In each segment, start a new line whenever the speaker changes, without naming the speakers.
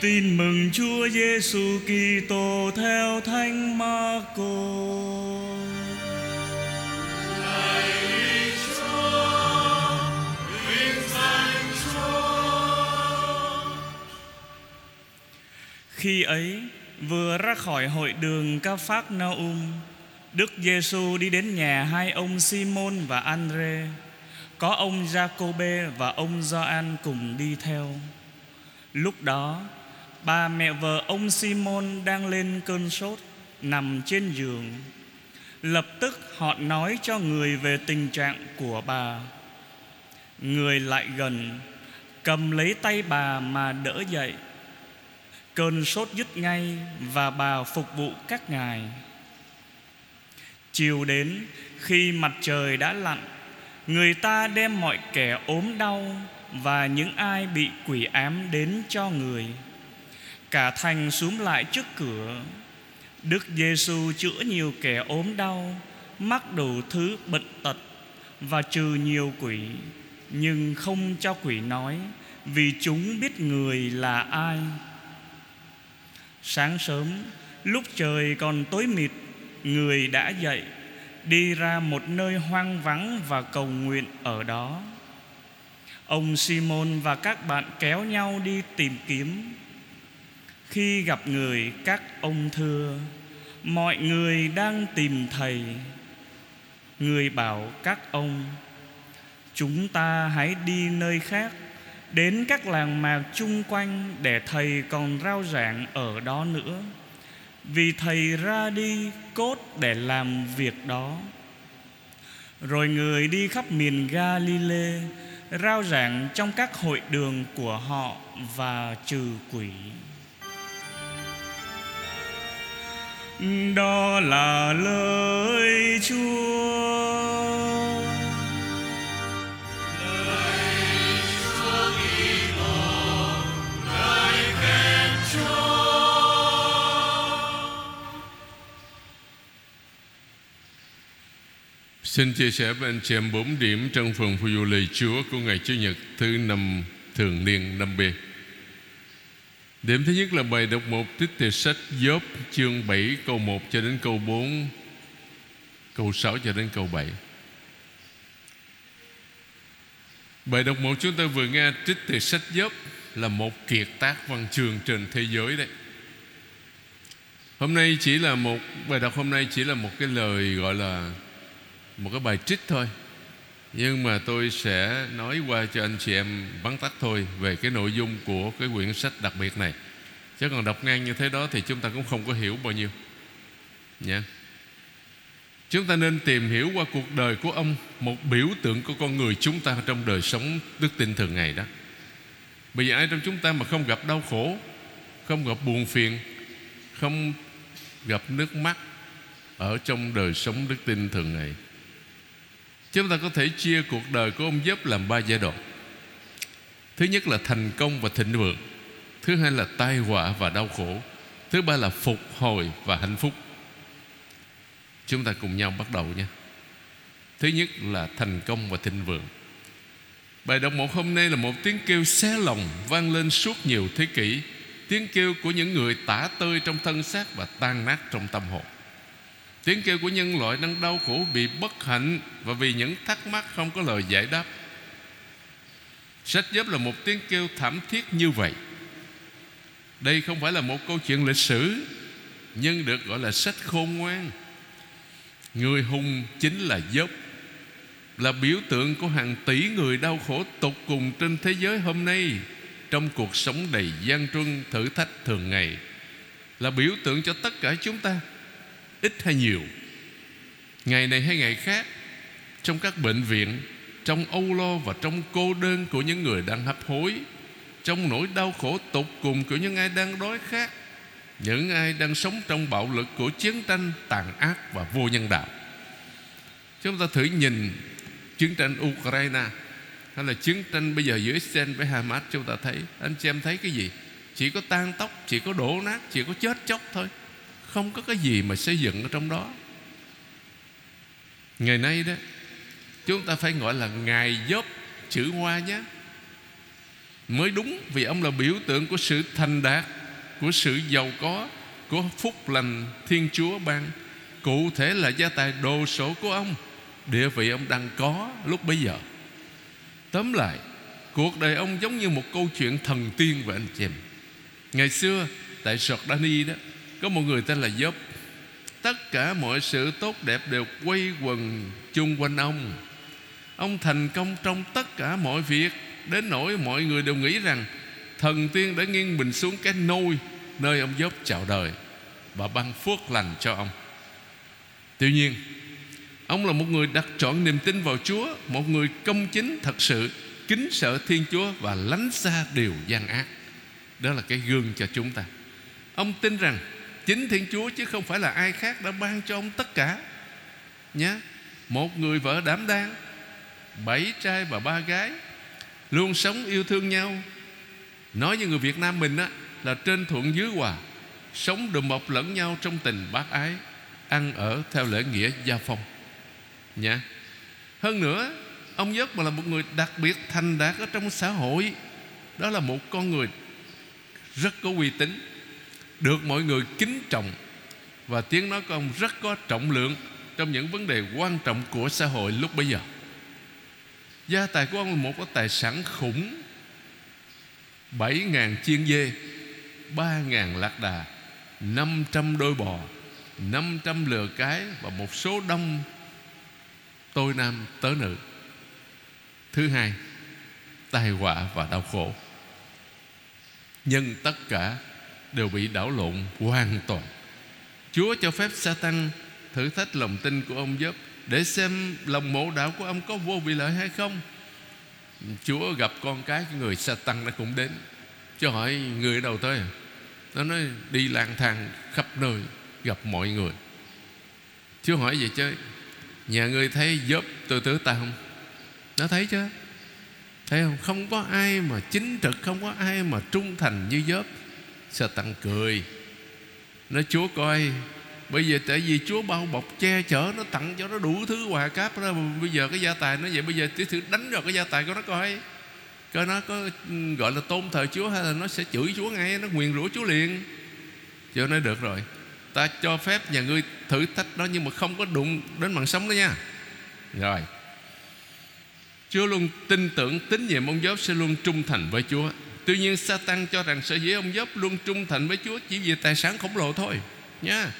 Tin mừng Chúa Giêsu Kitô theo Thánh Marco. Khi ấy, vừa ra khỏi hội đường ca phác Naum, Đức Giêsu đi đến nhà hai ông Simon và Andre. Có ông Giacôbê và ông Gioan cùng đi theo. Lúc đó, bà mẹ vợ ông Simon đang lên cơn sốt, nằm trên giường. Lập tức họ nói cho người về tình trạng của bà. Người lại gần, cầm lấy tay bà mà đỡ dậy. Cơn sốt dứt ngay và bà phục vụ các ngài. Chiều đến khi mặt trời đã lặn, người ta đem mọi kẻ ốm đau và những ai bị quỷ ám đến cho người. Cả thành xuống lại trước cửa. Đức Giêsu chữa nhiều kẻ ốm đau, mắc đủ thứ bệnh tật và trừ nhiều quỷ, nhưng không cho quỷ nói vì chúng biết người là ai. Sáng sớm, lúc trời còn tối mịt, người đã dậy, đi ra một nơi hoang vắng và cầu nguyện ở đó. Ông Simon và các bạn kéo nhau đi tìm kiếm. Khi gặp người, các ông thưa: Mọi người đang tìm thầy. Người bảo các ông: Chúng ta hãy đi nơi khác đến các làng mạc chung quanh để thầy còn rao giảng ở đó nữa. Vì thầy ra đi cốt để làm việc đó. Rồi người đi khắp miền Galilee rao giảng trong các hội đường của họ và trừ quỷ. Đó là lời Chúa
Xin chia sẻ với anh chị em bốn điểm trong phần phụ Du lời Chúa của ngày Chủ nhật thứ năm thường niên năm B. Điểm thứ nhất là bài đọc một trích từ sách Gióp chương 7 câu 1 cho đến câu 4, câu 6 cho đến câu 7. Bài đọc một chúng ta vừa nghe trích từ sách Gióp là một kiệt tác văn chương trên thế giới đấy. Hôm nay chỉ là một bài đọc hôm nay chỉ là một cái lời gọi là một cái bài trích thôi nhưng mà tôi sẽ nói qua cho anh chị em vắn tắt thôi về cái nội dung của cái quyển sách đặc biệt này. Chứ còn đọc ngang như thế đó thì chúng ta cũng không có hiểu bao nhiêu. Nha chúng ta nên tìm hiểu qua cuộc đời của ông, một biểu tượng của con người chúng ta trong đời sống đức tin thường ngày đó. Bây giờ ai trong chúng ta mà không gặp đau khổ, không gặp buồn phiền, không gặp nước mắt ở trong đời sống đức tin thường ngày? Chúng ta có thể chia cuộc đời của ông Gióp làm ba giai đoạn. Thứ nhất là thành công và thịnh vượng. Thứ hai là tai họa và đau khổ. Thứ ba là phục hồi và hạnh phúc. Chúng ta cùng nhau bắt đầu nha Thứ nhất là thành công và thịnh vượng. Bài đọc một hôm nay là một tiếng kêu xé lòng Vang lên suốt nhiều thế kỷ. Tiếng kêu của những người tả tơi trong thân xác Và tan nát trong tâm hồn. Tiếng kêu của nhân loại đang đau khổ bị bất hạnh Và vì những thắc mắc không có lời giải đáp. Sách giáp là một tiếng kêu thảm thiết như vậy. Đây không phải là một câu chuyện lịch sử, Nhưng được gọi là sách khôn ngoan. Người hùng chính là dốc Là biểu tượng của hàng tỷ người đau khổ tột cùng trên thế giới hôm nay Trong cuộc sống đầy gian truân thử thách thường ngày, Là biểu tượng cho tất cả chúng ta ít hay nhiều. Ngày này hay ngày khác, trong các bệnh viện, trong âu lo và trong cô đơn của những người đang hấp hối, trong nỗi đau khổ tột cùng của những ai đang đói khát, những ai đang sống trong bạo lực của chiến tranh, tàn ác và vô nhân đạo. Chúng ta thử nhìn chiến tranh Ukraine hay là chiến tranh bây giờ giữa Israel với Hamas, chúng ta thấy, anh chị em thấy cái gì? Chỉ có tan tóc, chỉ có đổ nát, chỉ có chết chóc thôi không có cái gì mà xây dựng ở trong đó. Ngày nay đó, Chúng ta phải gọi là Ngài dốc chữ hoa nhé. Mới đúng vì ông là biểu tượng của sự thành đạt, của sự giàu có, của phúc lành thiên chúa ban. Cụ thể là gia tài đồ sổ của ông, địa vị ông đang có lúc bấy giờ. Tóm lại, cuộc đời ông giống như một câu chuyện thần tiên vậy anh chị em. Ngày xưa, tại Jordani đó có một người tên là Job. Tất cả mọi sự tốt đẹp đều quay quần chung quanh ông. Ông thành công trong tất cả mọi việc. Đến nỗi mọi người đều nghĩ rằng thần tiên đã nghiêng mình xuống cái nôi nơi ông Job chào đời và ban phước lành cho ông. Tuy nhiên, ông là một người đặt trọn niềm tin vào Chúa, một người công chính thật sự, kính sợ Thiên Chúa và lánh xa điều gian ác. Đó là cái gương cho chúng ta. Ông tin rằng chính Thiên Chúa chứ không phải là ai khác đã ban cho ông tất cả. Nhé một người vợ đảm đang, bảy trai và ba gái, luôn sống yêu thương nhau. Nói như người Việt Nam mình á, là trên thuận dưới hòa, sống đùm bọc lẫn nhau trong tình bác ái, ăn ở theo lễ nghĩa gia phong. Nhé hơn nữa, ông Giấc mà là một người đặc biệt thành đạt ở trong xã hội, đó là một con người rất có uy tín được mọi người kính trọng. Và tiếng nói của ông rất có trọng lượng trong những vấn đề quan trọng của xã hội lúc bấy giờ. Gia tài của ông là một cái tài sản khủng. bảy ngàn chiên dê, ba ngàn lạc đà, năm trăm đôi bò, năm trăm lừa cái và một số đông tôi nam tớ nữ. Thứ hai, tai họa và đau khổ. Nhưng tất cả đều bị đảo lộn hoàn toàn. Chúa cho phép Satan thử thách lòng tin của ông Gióp để xem lòng mộ đạo của ông có vô vị lợi hay không. Chúa gặp con cái người Satan nó cũng đến, cho hỏi người ở đâu tới? Nó nói, đi lang thang khắp nơi, gặp mọi người. Chúa hỏi, vậy chứ nhà người thấy Gióp tôi tử ta không? Nó thấy chứ. Thấy không? Không có ai mà chính trực, không có ai mà trung thành như Gióp Satan cười? Nói, Chúa coi, Bây giờ tại vì Chúa bao bọc che chở Nó, tặng cho nó đủ thứ quà cáp đó, Bây giờ cái gia tài nó vậy, Bây giờ chỉ thử đánh vào cái gia tài của nó coi. Coi nó có gọi là tôn thờ Chúa Hay là nó sẽ chửi Chúa ngay, Nó nguyền rủa Chúa liền. Chúa nói, được rồi, Ta cho phép nhà ngươi thử thách đó Nhưng mà không có đụng đến mạng sống đó nha. Rồi. Chúa luôn tin tưởng tín nhiệm ông Gióp sẽ luôn trung thành với Chúa. Tuy nhiên Satan cho rằng sở dĩ ông Gióp luôn trung thành với Chúa Chỉ vì tài sản khổng lồ thôi. Nha.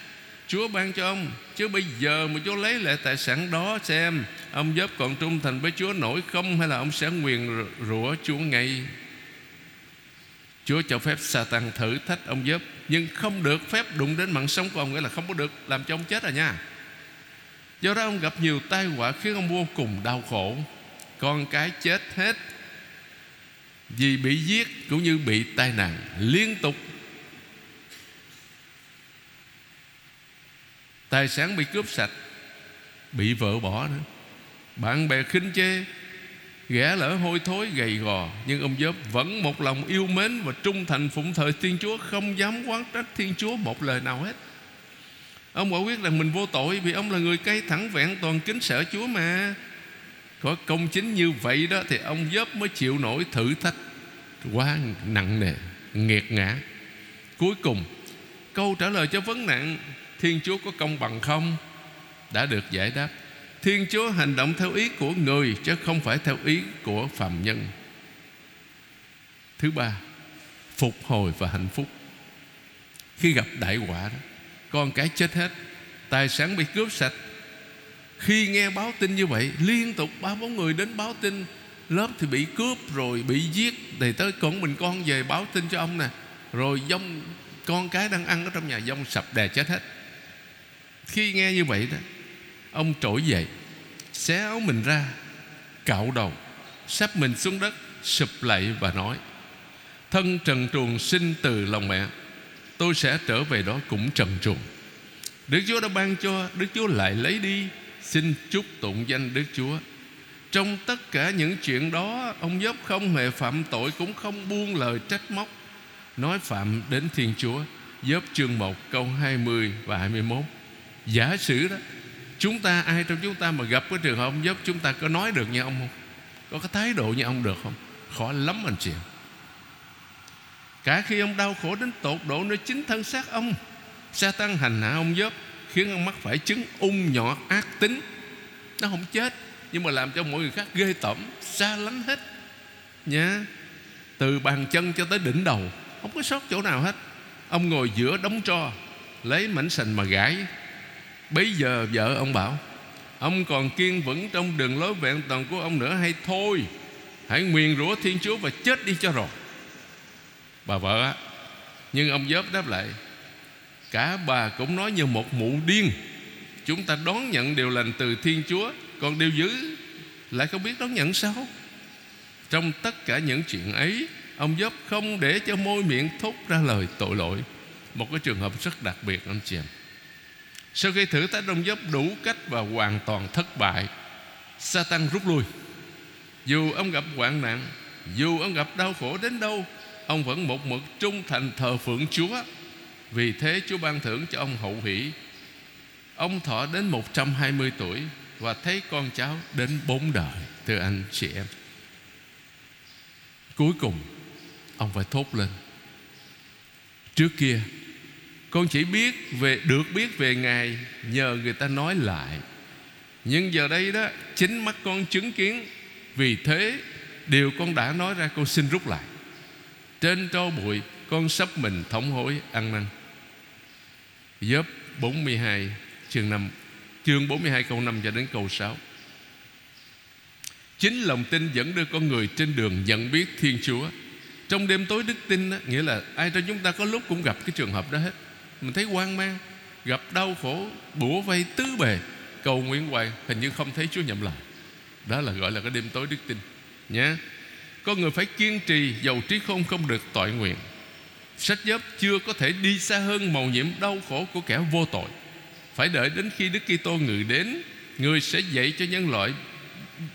Chúa ban cho ông, Chứ bây giờ mà Chúa lấy lại tài sản đó xem, Ông Gióp còn trung thành với Chúa nổi không Hay là ông sẽ nguyền rủa Chúa ngay? Chúa cho phép Satan thử thách ông Gióp, Nhưng không được phép đụng đến mạng sống của ông, Nghĩa là không có được, làm cho ông chết rồi nha. Do đó ông gặp nhiều tai họa Khiến ông vô cùng đau khổ. Con cái chết hết vì bị giết cũng như bị tai nạn liên tục. Tài sản bị cướp sạch, bị vợ bỏ nữa. Bạn bè khinh chê ghẻ lỡ hôi thối, gầy gò, nhưng ông Gióp vẫn một lòng yêu mến và trung thành phụng thờ Thiên Chúa, không dám quán trách Thiên Chúa một lời nào hết. Ông quả quyết rằng mình vô tội vì ông là người cay thẳng vẹn toàn kính sợ Chúa mà. Có công chính như vậy đó Thì ông Gióp mới chịu nổi thử thách. Quá nặng nề, Nghiệt ngã. Cuối cùng, Câu trả lời cho vấn nạn, Thiên Chúa có công bằng không? Đã được giải đáp. Thiên Chúa hành động theo ý của người, Chứ không phải theo ý của phàm nhân. Thứ ba, Phục hồi và hạnh phúc. Khi gặp đại họa đó, Con cái chết hết, Tài sản bị cướp sạch. Khi nghe báo tin như vậy, Liên tục ba bốn người đến báo tin Lớp thì bị cướp rồi bị giết. Thì tới con mình con về báo tin cho ông nè. Rồi dông, Con cái đang ăn ở trong nhà dông sập đè chết hết. Khi nghe như vậy đó, Ông trỗi dậy Xé áo mình ra, Cạo đầu Sắp mình xuống đất, Sụp lạy và nói, Thân trần truồng sinh từ lòng mẹ, Tôi sẽ trở về đó cũng trần truồng. Đức Chúa đã ban cho, Đức Chúa lại lấy đi. Xin chúc tụng danh Đức Chúa. Trong tất cả những chuyện đó, Ông Gióp không hề phạm tội, Cũng không buông lời trách móc. Nói phạm đến Thiên Chúa, Gióp chương 1 câu 20 và 21 Giả sử đó, Chúng ta, ai trong chúng ta mà gặp cái trường hợp ông Gióp, Chúng ta có nói được như ông không? Có cái thái độ như ông được không? Khó lắm anh chị Cả khi ông đau khổ đến tột độ nơi chính thân xác ông sa tăng hành hạ ông Gióp, Khiến ông mắc phải chứng ung nhọt ác tính. Nó không chết. Nhưng mà làm cho mọi người khác ghê tởm, Xa lánh hết. Nha Từ bàn chân cho tới đỉnh đầu, Không có sót chỗ nào hết. Ông ngồi giữa đống tro, Lấy mảnh sành mà gãi. Bây giờ vợ ông bảo, Ông còn kiên vững trong đường lối vẹn toàn của ông nữa hay thôi? Hãy nguyền rủa Thiên Chúa và chết đi cho rồi. Bà vợ á, Nhưng ông dớp đáp lại, Cả bà cũng nói như một mụ điên. Chúng ta đón nhận điều lành từ Thiên Chúa còn điều dữ, lại không biết đón nhận sao? Trong tất cả những chuyện ấy, Ông Gióp không để cho môi miệng thốt ra lời tội lỗi. Một cái trường hợp rất đặc biệt, anh chị em. Sau khi thử thách ông Gióp đủ cách và hoàn toàn thất bại, Satan rút lui. Dù ông gặp hoạn nạn, Dù ông gặp đau khổ đến đâu, Ông vẫn một mực trung thành thờ phượng Chúa. Vì thế Chúa ban thưởng cho ông hậu hỷ. Ông thọ đến 120 tuổi. Và thấy con cháu đến bốn đời, Thưa anh chị em. Cuối cùng, Ông phải thốt lên. Trước kia, Con chỉ biết về, Được biết về Ngài Nhờ người ta nói lại. Nhưng giờ đây đó, Chính mắt con chứng kiến Vì thế Điều con đã nói ra, con xin rút lại. Trên tro bụi, Con sắp mình thống hối ăn năn. Giớp 42 chương 5 Chương 42 câu 5 cho đến câu 6 Chính lòng tin dẫn đưa con người trên đường nhận biết Thiên Chúa. Trong đêm tối đức tin đó, Nghĩa là ai trong chúng ta có lúc cũng gặp cái trường hợp đó hết. Mình thấy hoang mang Gặp đau khổ Bủa vây tứ bề. Cầu nguyện hoài Hình như không thấy Chúa nhậm lại Đó là gọi là cái đêm tối đức tin. Nhá. Con người phải kiên trì Dầu trí không không được tội nguyện. Sách giáp chưa có thể đi xa hơn màu nhiệm đau khổ của kẻ vô tội. Phải đợi đến khi Đức Kitô người đến, Người sẽ dạy cho nhân loại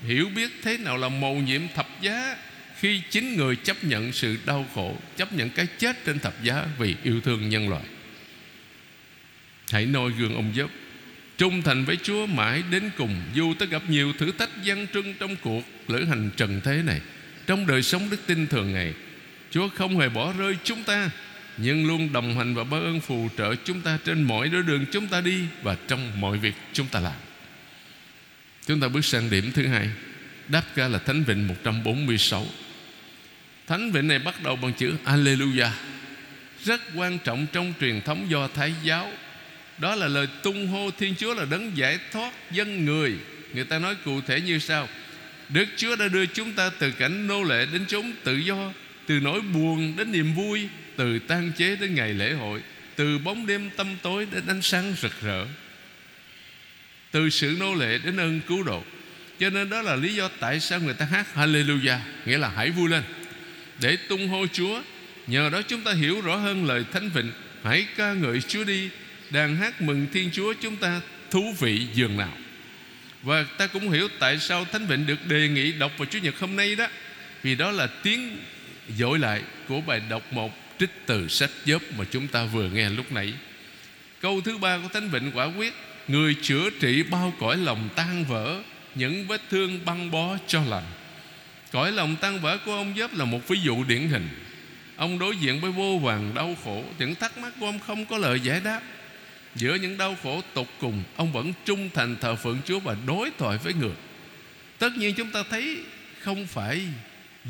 hiểu biết thế nào là mầu nhiệm thập giá khi chính người chấp nhận sự đau khổ, chấp nhận cái chết trên thập giá vì yêu thương nhân loại. Hãy noi gương ông gióp trung thành với Chúa mãi đến cùng, dù ta gặp nhiều thử thách gian trưng trong cuộc lữ hành trần thế này, trong đời sống đức tin thường ngày, Chúa không hề bỏ rơi chúng ta nhưng luôn đồng hành và ban ơn phù trợ chúng ta trên mọi đôi đường chúng ta đi và trong mọi việc chúng ta làm. Chúng ta bước sang điểm thứ hai. Đáp ca là Thánh Vịnh 146 Thánh Vịnh này bắt đầu bằng chữ Alleluia. Rất quan trọng trong truyền thống do Thái giáo. Đó là lời tung hô Thiên Chúa là đấng giải thoát dân người. Người ta nói cụ thể như sau. Đức Chúa đã đưa chúng ta từ cảnh nô lệ đến chốn tự do, Từ nỗi buồn đến niềm vui từ tan chế đến ngày lễ hội, Từ bóng đêm tâm tối đến ánh sáng rực rỡ. Từ sự nô lệ đến ơn cứu độ. Cho nên đó là lý do tại sao người ta hát Hallelujah, Nghĩa là hãy vui lên. Để tung hô Chúa, Nhờ đó chúng ta hiểu rõ hơn lời Thánh Vịnh, Hãy ca ngợi Chúa đi, Đàn hát mừng Thiên Chúa chúng ta thú vị dường nào. Và ta cũng hiểu tại sao Thánh Vịnh được đề nghị đọc vào Chủ nhật hôm nay đó, Vì đó là tiếng dội lại của bài đọc một trích từ sách gióp mà chúng ta vừa nghe lúc nãy. Câu thứ ba của Thánh Vịnh quả quyết, Người chữa trị bao cõi lòng tan vỡ, Những vết thương băng bó cho lành. Cõi lòng tan vỡ của ông Gióp là một ví dụ điển hình. Ông đối diện với vô vàng đau khổ, Những thắc mắc của ông không có lời giải đáp. Giữa những đau khổ tột cùng, Ông vẫn trung thành thờ phượng Chúa Và đối thoại với người. Tất nhiên chúng ta thấy Không phải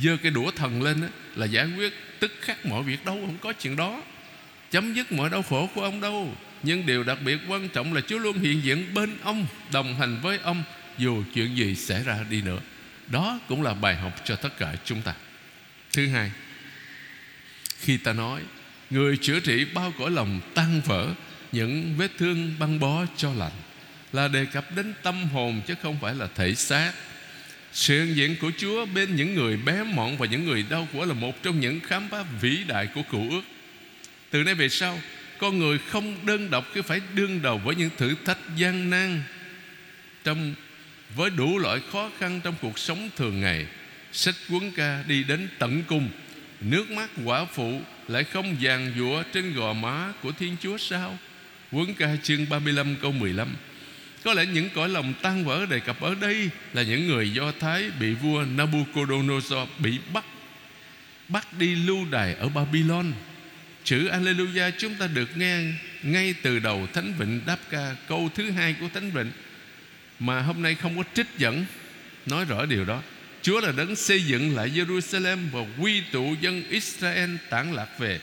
Dơ cái đũa thần lên đó, Là giải quyết. Tức khắc mọi việc đâu Không có chuyện đó. Chấm dứt mọi đau khổ của ông đâu. Nhưng điều đặc biệt quan trọng là Chúa luôn hiện diện bên ông Đồng hành với ông Dù chuyện gì xảy ra đi nữa. Đó cũng là bài học cho tất cả chúng ta. Thứ hai Khi ta nói Người chữa trị bao cõi lòng tan vỡ Những vết thương băng bó cho lành Là đề cập đến tâm hồn Chứ không phải là thể xác sự hiện diện của Chúa bên những người bé mọn và những người đau khổ là một trong những khám phá vĩ đại của cựu ước. Từ nay về sau, con người không đơn độc cứ phải đương đầu với những thử thách gian nan trong với đủ loại khó khăn trong cuộc sống thường ngày. Sách cuốn ca đi đến tận cùng nước mắt quả phụ lại không vàng dụa trên gò má của Thiên Chúa sao? Quấn ca chương 35 câu 15 có lẽ những cõi lòng tan vỡ đề cập ở đây Là những người Do Thái bị vua Nabucodonosor bị bắt. Bắt đi lưu đày ở Babylon. Chữ Alleluia chúng ta được nghe ngay từ đầu Thánh Vịnh đáp ca câu thứ hai của Thánh Vịnh. Mà hôm nay không có trích dẫn, nói rõ điều đó. Chúa là đấng xây dựng lại Jerusalem và quy tụ dân Israel tản lạc về.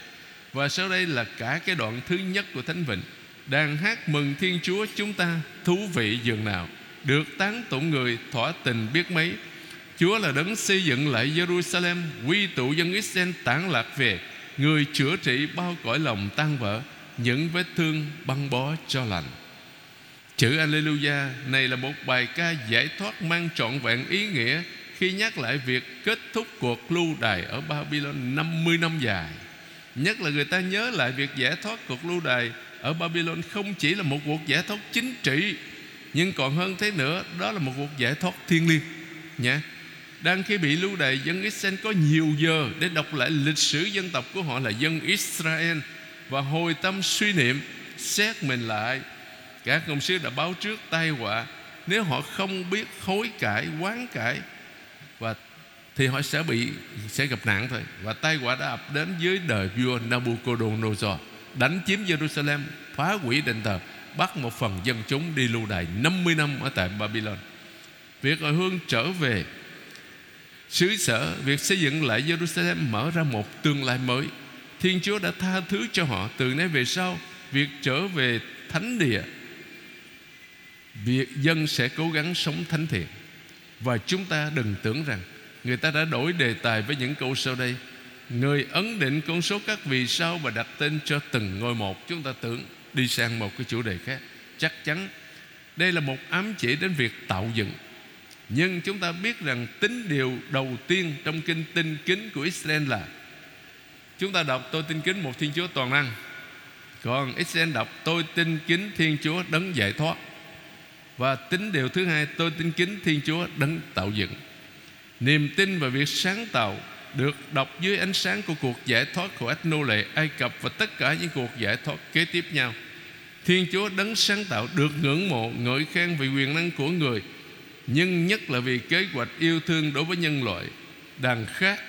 Và sau đây là cả cái đoạn thứ nhất của Thánh Vịnh. Đàn hát mừng Thiên Chúa chúng ta, thú vị dường nào. Được tán tụng người thỏa tình biết mấy. Chúa là đấng xây dựng lại Jerusalem, Quy tụ dân Israel tản lạc về. Người chữa trị bao cõi lòng tan vỡ, Những vết thương băng bó cho lành. Chữ Alleluia này là một bài ca giải thoát mang trọn vẹn ý nghĩa khi nhắc lại việc kết thúc cuộc lưu đày ở Babylon 50 năm dài. Nhất là người ta nhớ lại việc giải thoát cuộc lưu đày ở Babylon không chỉ là một cuộc giải thoát chính trị, nhưng còn hơn thế nữa, đó là một cuộc giải thoát thiên liêng. Nhé đang khi bị lưu đày, dân Israel có nhiều giờ để đọc lại lịch sử dân tộc của họ là dân Israel và hồi tâm suy niệm, xét mình lại. Các công sứ đã báo trước tai họa, nếu họ không biết hối cải, quán cải, và thì họ sẽ bị, sẽ gặp nạn thôi. Và tai họa đã ập đến dưới đời vua Nabucodonosor đánh chiếm Jerusalem, phá hủy đền thờ, bắt một phần dân chúng đi lưu đày 50 năm ở tại Babylon. Việc hồi hương trở về, xứ sở, việc xây dựng lại Jerusalem mở ra một tương lai mới. Thiên Chúa đã tha thứ cho họ từ nay về sau. Việc trở về thánh địa, việc dân sẽ cố gắng sống thánh thiện. Và chúng ta đừng tưởng rằng người ta đã đổi đề tài với những câu sau đây người ấn định con số các vì sao và đặt tên cho từng ngôi một? Chúng ta tưởng đi sang một cái chủ đề khác. Chắc chắn đây là một ám chỉ đến việc tạo dựng. Nhưng chúng ta biết rằng tính điều đầu tiên trong kinh tinh kính của Israel là, Chúng ta đọc tôi tin kính, một Thiên Chúa toàn năng. Còn Israel đọc tôi tin kính, Thiên Chúa đấng giải thoát. Và tính điều thứ hai, tôi tin kính, Thiên Chúa đấng tạo dựng. Niềm tin và việc sáng tạo được đọc dưới ánh sáng của cuộc giải thoát của ách nô lệ Ai Cập và tất cả những cuộc giải thoát kế tiếp nhau. Thiên Chúa đấng sáng tạo được ngưỡng mộ, ngợi khen vì quyền năng của người, nhưng nhất là vì kế hoạch yêu thương đối với nhân loại. Đằng khác,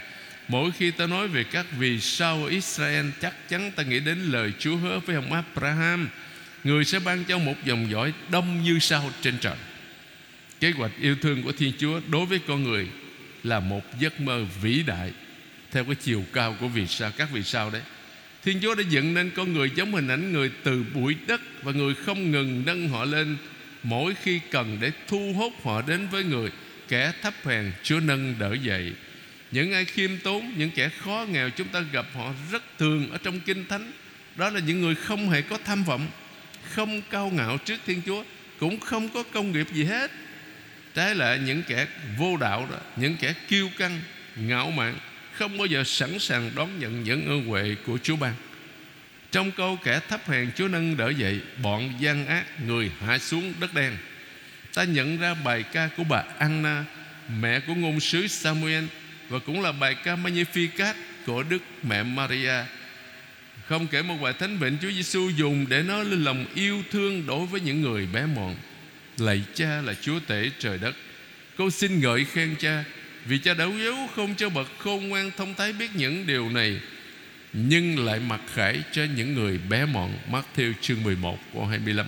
mỗi khi ta nói về các vì sao Israel, chắc chắn ta nghĩ đến lời Chúa hứa với ông Abraham, người sẽ ban cho một dòng dõi đông như sao trên trời. Kế hoạch yêu thương của Thiên Chúa đối với con người là một giấc mơ vĩ đại, theo cái chiều cao của vì sao, các vì sao đấy. Thiên Chúa đã dựng nên con người giống hình ảnh người từ bụi đất và người không ngừng nâng họ lên mỗi khi cần để thu hút họ đến với người. Kẻ thấp hèn, Chúa nâng đỡ dậy. Những ai khiêm tốn, những kẻ khó nghèo, chúng ta gặp họ rất thường ở trong kinh thánh. Đó là những người không hề có tham vọng, không cao ngạo trước Thiên Chúa, cũng không có công nghiệp gì hết trái lại những kẻ vô đạo đó, những kẻ kiêu căng, ngạo mạn, không bao giờ sẵn sàng đón nhận những ơn huệ của Chúa ban. Trong câu kẻ thấp hèn Chúa nâng đỡ dậy, bọn gian ác, người hạ xuống đất đen. Ta nhận ra bài ca của bà Anna, mẹ của ngôn sứ Samuel, và cũng là bài ca Magnificat của Đức Mẹ Maria. Không kể một bài thánh bệnh Chúa Giêsu dùng để nói lên lòng yêu thương đối với những người bé mọn. Lạy cha là Chúa tể trời đất. Con xin ngợi khen cha, Vì cha đã yếu không cho bậc khôn ngoan thông thái biết những điều này, Nhưng lại mặc khải cho những người bé mọn. Mắc theo chương 11 câu 25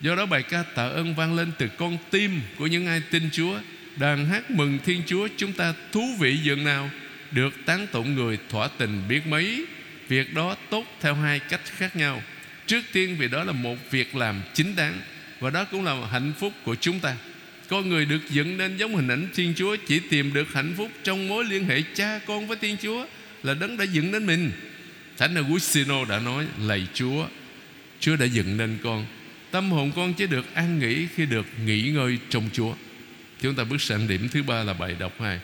Do đó bài ca tạ ơn vang lên từ con tim của những ai tin Chúa. Đàn hát mừng Thiên Chúa, chúng ta thú vị dường nào Được tán tụng người thỏa tình biết mấy. Việc đó tốt theo hai cách khác nhau. Trước tiên, vì đó là một việc làm chính đáng và đó cũng là hạnh phúc của chúng ta. Con người được dựng nên giống hình ảnh Thiên Chúa, Chỉ tìm được hạnh phúc trong mối liên hệ cha con với Thiên Chúa Là đấng đã dựng nên mình. Thánh Agustino đã nói Lạy Chúa Chúa đã dựng nên con. Tâm hồn con chỉ được an nghỉ khi được nghỉ ngơi trong Chúa. Chúng ta bước sang điểm thứ ba là bài đọc hai.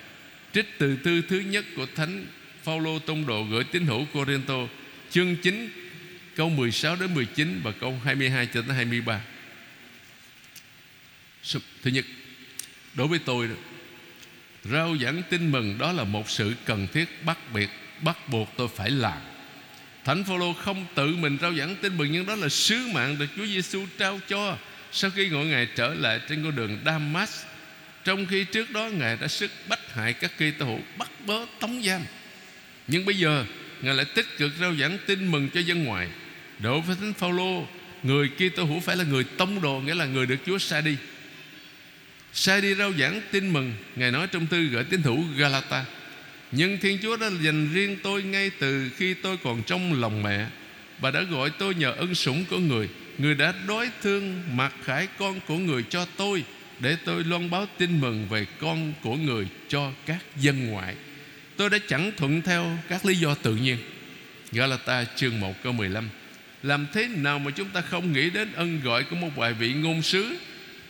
Trích từ thư thứ nhất của Thánh Phaolô tông đồ gửi tín hữu Corinto, Chương 9 câu 16 đến 19 và câu 22 cho tới 23 Thứ nhất, Đối với tôi Rao giảng tin mừng đó là một sự cần thiết, bắt biệt, Bắt buộc tôi phải làm. Thánh Phaolô không tự mình rao giảng tin mừng, Nhưng đó là sứ mạng được Chúa Giêsu trao cho Sau khi ngồi Ngài trở lại trên con đường Damas. Trong khi trước đó, Ngài đã sức bắt hại các kỳ tô hữu Bắt bớ tống giam. Nhưng bây giờ, Ngài lại tích cực rao giảng tin mừng cho dân ngoại. Đối với Thánh Phaolô, Người Kitô hữu phải là người tông đồ, Nghĩa là người được Chúa sai đi. Sai đi rao giảng tin mừng. Ngài nói trong thư gửi tín thủ Galata, Nhưng Thiên Chúa đã dành riêng tôi Ngay từ khi tôi còn trong lòng mẹ Bà đã gọi tôi nhờ ân sủng của người. Người đã đối thương mặc khải con của người cho tôi Để tôi loan báo tin mừng về con của người cho các dân ngoại. Tôi đã chẳng thuận theo các lý do tự nhiên. Galata chương 1 câu 15 Làm thế nào mà chúng ta không nghĩ đến ân gọi của một vài vị ngôn sứ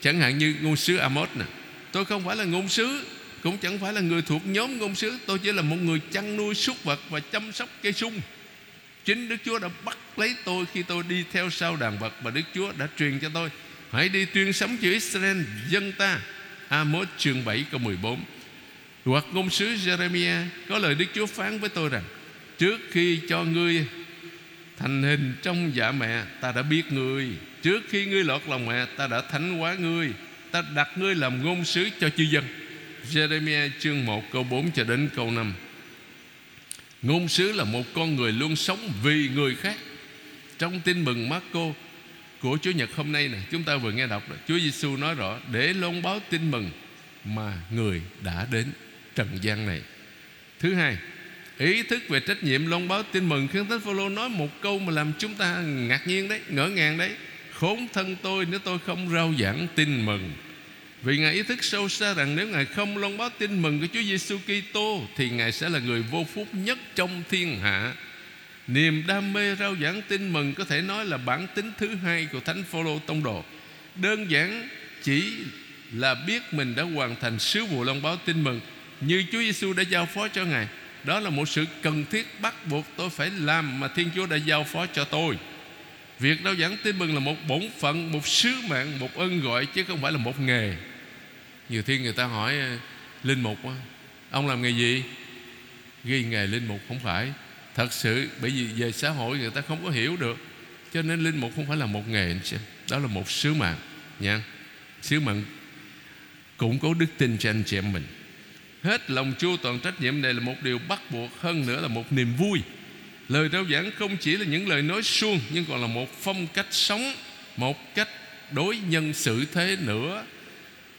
Chẳng hạn như ngôn sứ Amos nè. Tôi không phải là ngôn sứ, Cũng chẳng phải là người thuộc nhóm ngôn sứ. Tôi chỉ là một người chăn nuôi súc vật Và chăm sóc cây sung. Chính Đức Chúa đã bắt lấy tôi Khi tôi đi theo sau đàn vật Và Đức Chúa đã truyền cho tôi. Hãy đi tuyên sống chữ Israel, dân ta. Amos chương 7 câu 14 Hoặc ngôn sứ Jeremiah Có lời Đức Chúa phán với tôi rằng, Trước khi cho ngươi thành hình trong dạ mẹ, Ta đã biết ngươi. Trước khi ngươi lọt lòng mẹ, Ta đã thánh hóa ngươi. Ta đặt ngươi làm ngôn sứ cho chư dân. Jeremiah chương 1 câu 4 cho đến câu 5 Ngôn sứ là một con người luôn sống vì người khác. Trong tin mừng Marco của Chúa Nhật hôm nay nè, Chúng ta vừa nghe đọc đó, Chúa Giêsu nói rõ, Để loan báo tin mừng Mà người đã đến trần gian này. Thứ hai Ý thức về trách nhiệm loan báo tin mừng Khiến Thánh Phaolô nói một câu mà làm chúng ta ngạc nhiên đấy, Ngỡ ngàng đấy Khốn thân tôi nếu tôi không rao giảng tin mừng vì Ngài ý thức sâu xa rằng nếu Ngài không loan báo tin mừng của Chúa Giêsu Kitô, thì Ngài sẽ là người vô phúc nhất trong thiên hạ. Niềm đam mê rao giảng tin mừng có thể nói là bản tính thứ hai của Thánh Phaolô tông đồ. Đơn giản chỉ là biết mình đã hoàn thành sứ vụ loan báo tin mừng như Chúa Giêsu đã giao phó cho Ngài. Đó là một sự cần thiết bắt buộc tôi phải làm mà Thiên Chúa đã giao phó cho tôi. Việc rao giảng tin mừng là một bổn phận, một sứ mạng, một ơn gọi chứ không phải là một nghề. Nhiều thiên người ta hỏi Linh mục Ông làm nghề gì? Ghi nghề linh mục không phải. Thật sự bởi vì về xã hội người ta không có hiểu được Cho nên linh mục không phải là một nghề Đó là một sứ mạng nha. Sứ mạng củng cố đức tin cho anh chị em mình. Hết lòng chu toàn trách nhiệm này là một điều bắt buộc, Hơn nữa là một niềm vui. Lời rao giảng không chỉ là những lời nói suông, Nhưng còn là một phong cách sống, Một cách đối nhân xử thế nữa.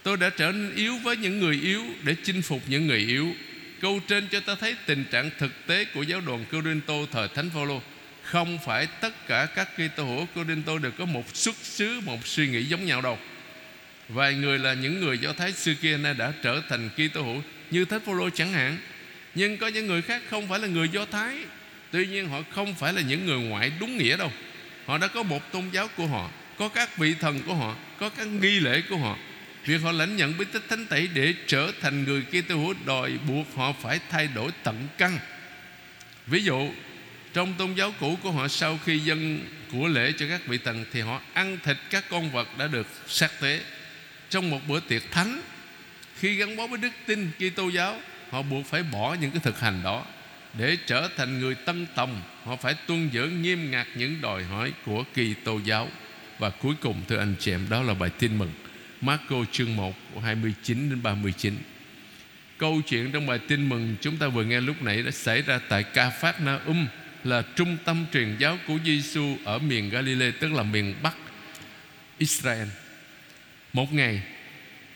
Tôi đã trở nên yếu với những người yếu Để chinh phục những người yếu. Câu trên cho ta thấy tình trạng thực tế Của giáo đoàn Corinto thời Thánh Phaolô. Không phải tất cả các Kitô hữu Corinto Đều có một xuất xứ, Một suy nghĩ giống nhau đâu. Vài người là những người Do Thái xưa kia nay đã trở thành Kitô hữu như Thánh Phaolô chẳng hạn Nhưng có những người khác không phải là người Do Thái Tuy nhiên họ không phải là những người ngoại đúng nghĩa đâu Họ đã có một tôn giáo của họ Có các vị thần của họ Có các nghi lễ của họ Việc họ lãnh nhận bí tích thánh tẩy để trở thành người kia tư hữu đòi buộc họ phải thay đổi tận căn. Ví dụ, trong tôn giáo cũ của họ sau khi dân của lễ cho các vị thần thì họ ăn thịt các con vật đã được sát tế trong một bữa tiệc thánh. Khi gắn bó với đức tin Kitô giáo, họ buộc phải bỏ những cái thực hành đó để trở thành người tân tòng, họ phải tuân giữ nghiêm ngặt những đòi hỏi của Kitô giáo. Và cuối cùng thưa anh chị em, đó là bài tin mừng Marco chương 1 29 đến 39 Câu chuyện trong bài tin mừng chúng ta vừa nghe lúc nãy đã xảy ra tại Ca Phát Na Um là trung tâm truyền giáo của Giêsu ở miền Galilee tức là miền Bắc Israel. Một ngày,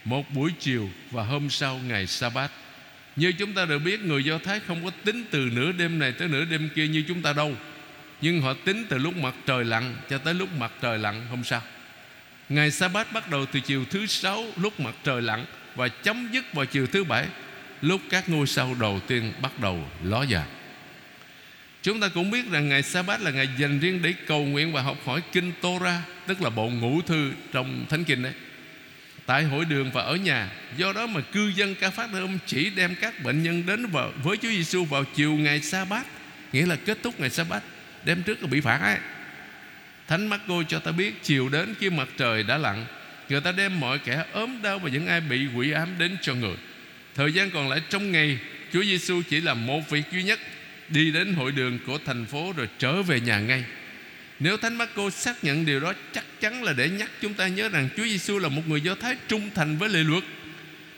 một buổi chiều và hôm sau ngày Sa-bát. Như chúng ta đều biết, người Do Thái không có tính từ nửa đêm này tới nửa đêm kia như chúng ta đâu. Nhưng họ tính từ lúc mặt trời lặn cho tới lúc mặt trời lặn hôm sau. Ngày sa bát bắt đầu từ chiều thứ sáu Lúc mặt trời lặn Và chấm dứt vào chiều thứ bảy, Lúc các ngôi sao đầu tiên bắt đầu ló dạng Chúng ta cũng biết rằng ngày sa bát là ngày dành riêng để cầu nguyện và học hỏi kinh Torah Tức là bộ ngũ thư trong Thánh Kinh đấy Tại hội đường và ở nhà. Do đó mà cư dân ca phát âm chỉ đem các bệnh nhân đến vào, với Chúa Giêsu vào chiều ngày sa bát Nghĩa là kết thúc ngày sa bát Đem trước là bị phạt ấy. Thánh Marco cho ta biết chiều đến khi mặt trời đã lặn Người ta đem mọi kẻ ốm đau và những ai bị quỷ ám đến cho người. Thời gian còn lại trong ngày Chúa Giêsu chỉ làm một việc duy nhất Đi đến hội đường của thành phố rồi trở về nhà ngay. Nếu Thánh Marco xác nhận điều đó, Chắc chắn là để nhắc chúng ta nhớ rằng Chúa Giêsu là một người Do Thái trung thành với lệ luật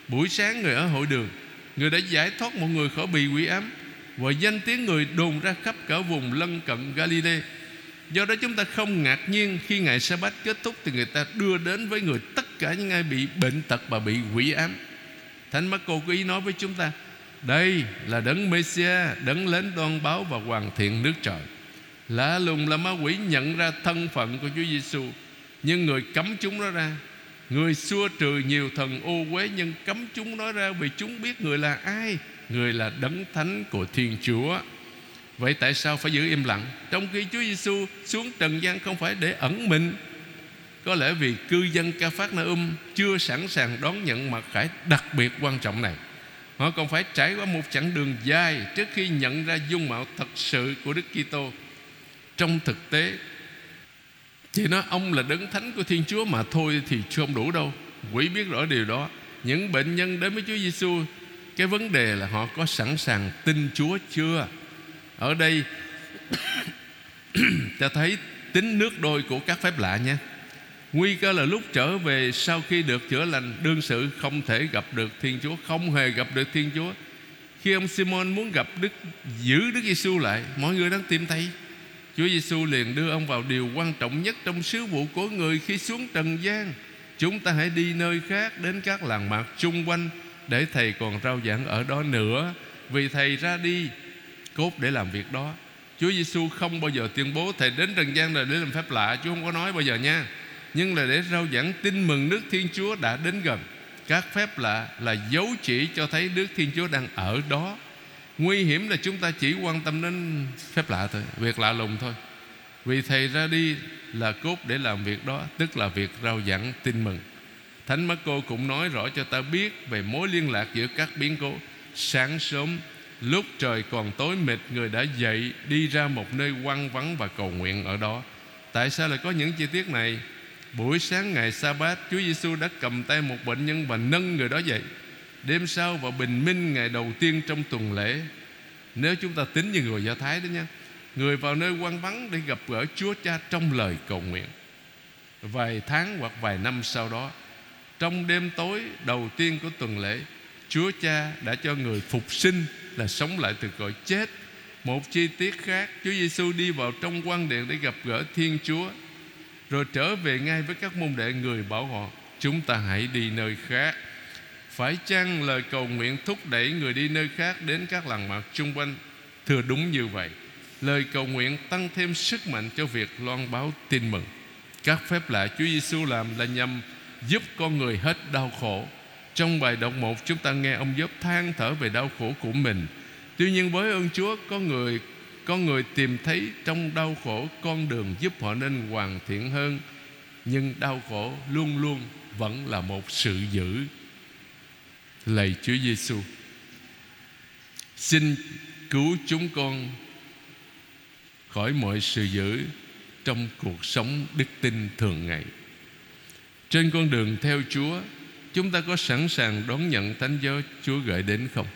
Buổi sáng người ở hội đường, Người đã giải thoát một người khỏi bị quỷ ám và danh tiếng người đồn ra khắp cả vùng lân cận Galilee. Do đó chúng ta không ngạc nhiên khi ngày sa bát kết thúc thì người ta đưa đến với người tất cả những ai bị bệnh tật và bị quỷ ám. Thánh Marco có ý nói với chúng ta, đây là đấng Messia Đấng lớn đoan báo và hoàn thiện nước trời Lạ lùng là ma quỷ nhận ra thân phận của Chúa Giêsu, Nhưng người cấm chúng nó ra. Người xua trừ nhiều thần ô quế Nhưng cấm chúng nó ra Vì chúng biết người là ai. Người là đấng thánh của Thiên Chúa. Vậy tại sao phải giữ im lặng? Trong khi Chúa Giêsu xuống trần gian Không phải để ẩn mình. Có lẽ vì cư dân ca phát na um Chưa sẵn sàng đón nhận mặt khải đặc biệt quan trọng này. Họ còn phải trải qua một chặng đường dài Trước khi nhận ra dung mạo thật sự của Đức Kitô. Trong thực tế, Chỉ nói ông là đấng thánh của Thiên Chúa mà thôi Thì không đủ đâu. Quỷ biết rõ điều đó. Những bệnh nhân đến với Chúa Giêsu Cái vấn đề là họ có sẵn sàng tin Chúa chưa? Ở đây Ta thấy tính nước đôi của các phép lạ nha Nguy cơ là lúc trở về sau khi được chữa lành, Đương sự không thể gặp được Thiên Chúa, Không hề gặp được Thiên Chúa. Khi ông Simon muốn gặp Đức, Giữ Đức Giêsu lại, Mọi người đang tìm thấy. Chúa Giêsu liền đưa ông vào điều quan trọng nhất Trong sứ vụ của người khi xuống trần gian Chúng ta hãy đi nơi khác Đến các làng mạc chung quanh Để Thầy còn rao giảng ở đó nữa Vì Thầy ra đi, Cốt để làm việc đó Chúa Giêsu không bao giờ tuyên bố Thầy đến trần gian là để làm phép lạ, Chúa không có nói bao giờ nha nhưng là để rao giảng tin mừng nước Thiên Chúa đã đến gần. Các phép lạ là dấu chỉ cho thấy nước Thiên Chúa đang ở đó. Nguy hiểm là chúng ta chỉ quan tâm đến phép lạ thôi, việc lạ lùng thôi. Vì Thầy ra đi là cốt để làm việc đó, tức là việc rao giảng tin mừng. Thánh Marco cũng nói rõ cho ta biết về mối liên lạc giữa các biến cố. Sáng sớm, lúc trời còn tối mịt, người đã dậy đi ra một nơi quăng vắng và cầu nguyện ở đó. Tại sao lại có những chi tiết này? Buổi sáng ngày sa bát Chúa Giêsu đã cầm tay một bệnh nhân Và nâng người đó dậy Đêm sau và bình minh ngày đầu tiên trong tuần lễ, Nếu chúng ta tính như người Do Thái đó nha, Người vào nơi quan vắng để gặp gỡ Chúa Cha trong lời cầu nguyện. Vài tháng hoặc vài năm sau đó, Trong đêm tối đầu tiên của tuần lễ, Chúa Cha đã cho người phục sinh Là sống lại từ cõi chết. Một chi tiết khác, Chúa Giêsu đi vào trong quan điện để gặp gỡ Thiên Chúa, rồi trở về ngay với các môn đệ người bảo họ, Chúng ta hãy đi nơi khác. Phải chăng lời cầu nguyện thúc đẩy người đi nơi khác Đến các làng mạc chung quanh Thưa đúng như vậy? Lời cầu nguyện tăng thêm sức mạnh cho việc loan báo tin mừng. Các phép lạ Chúa Giêsu làm là nhằm giúp con người hết đau khổ. Trong bài đọc 1 chúng ta nghe ông Gióp than thở về đau khổ của mình. Tuy nhiên với ơn Chúa, có người con người tìm thấy trong đau khổ con đường giúp họ nên hoàn thiện hơn. Nhưng đau khổ luôn luôn vẫn là một sự dữ lạy Chúa Giêsu xin cứu chúng con khỏi mọi sự dữ trong cuộc sống đức tin thường ngày. Trên con đường theo Chúa, chúng ta có sẵn sàng đón nhận thánh giáo Chúa gửi đến không?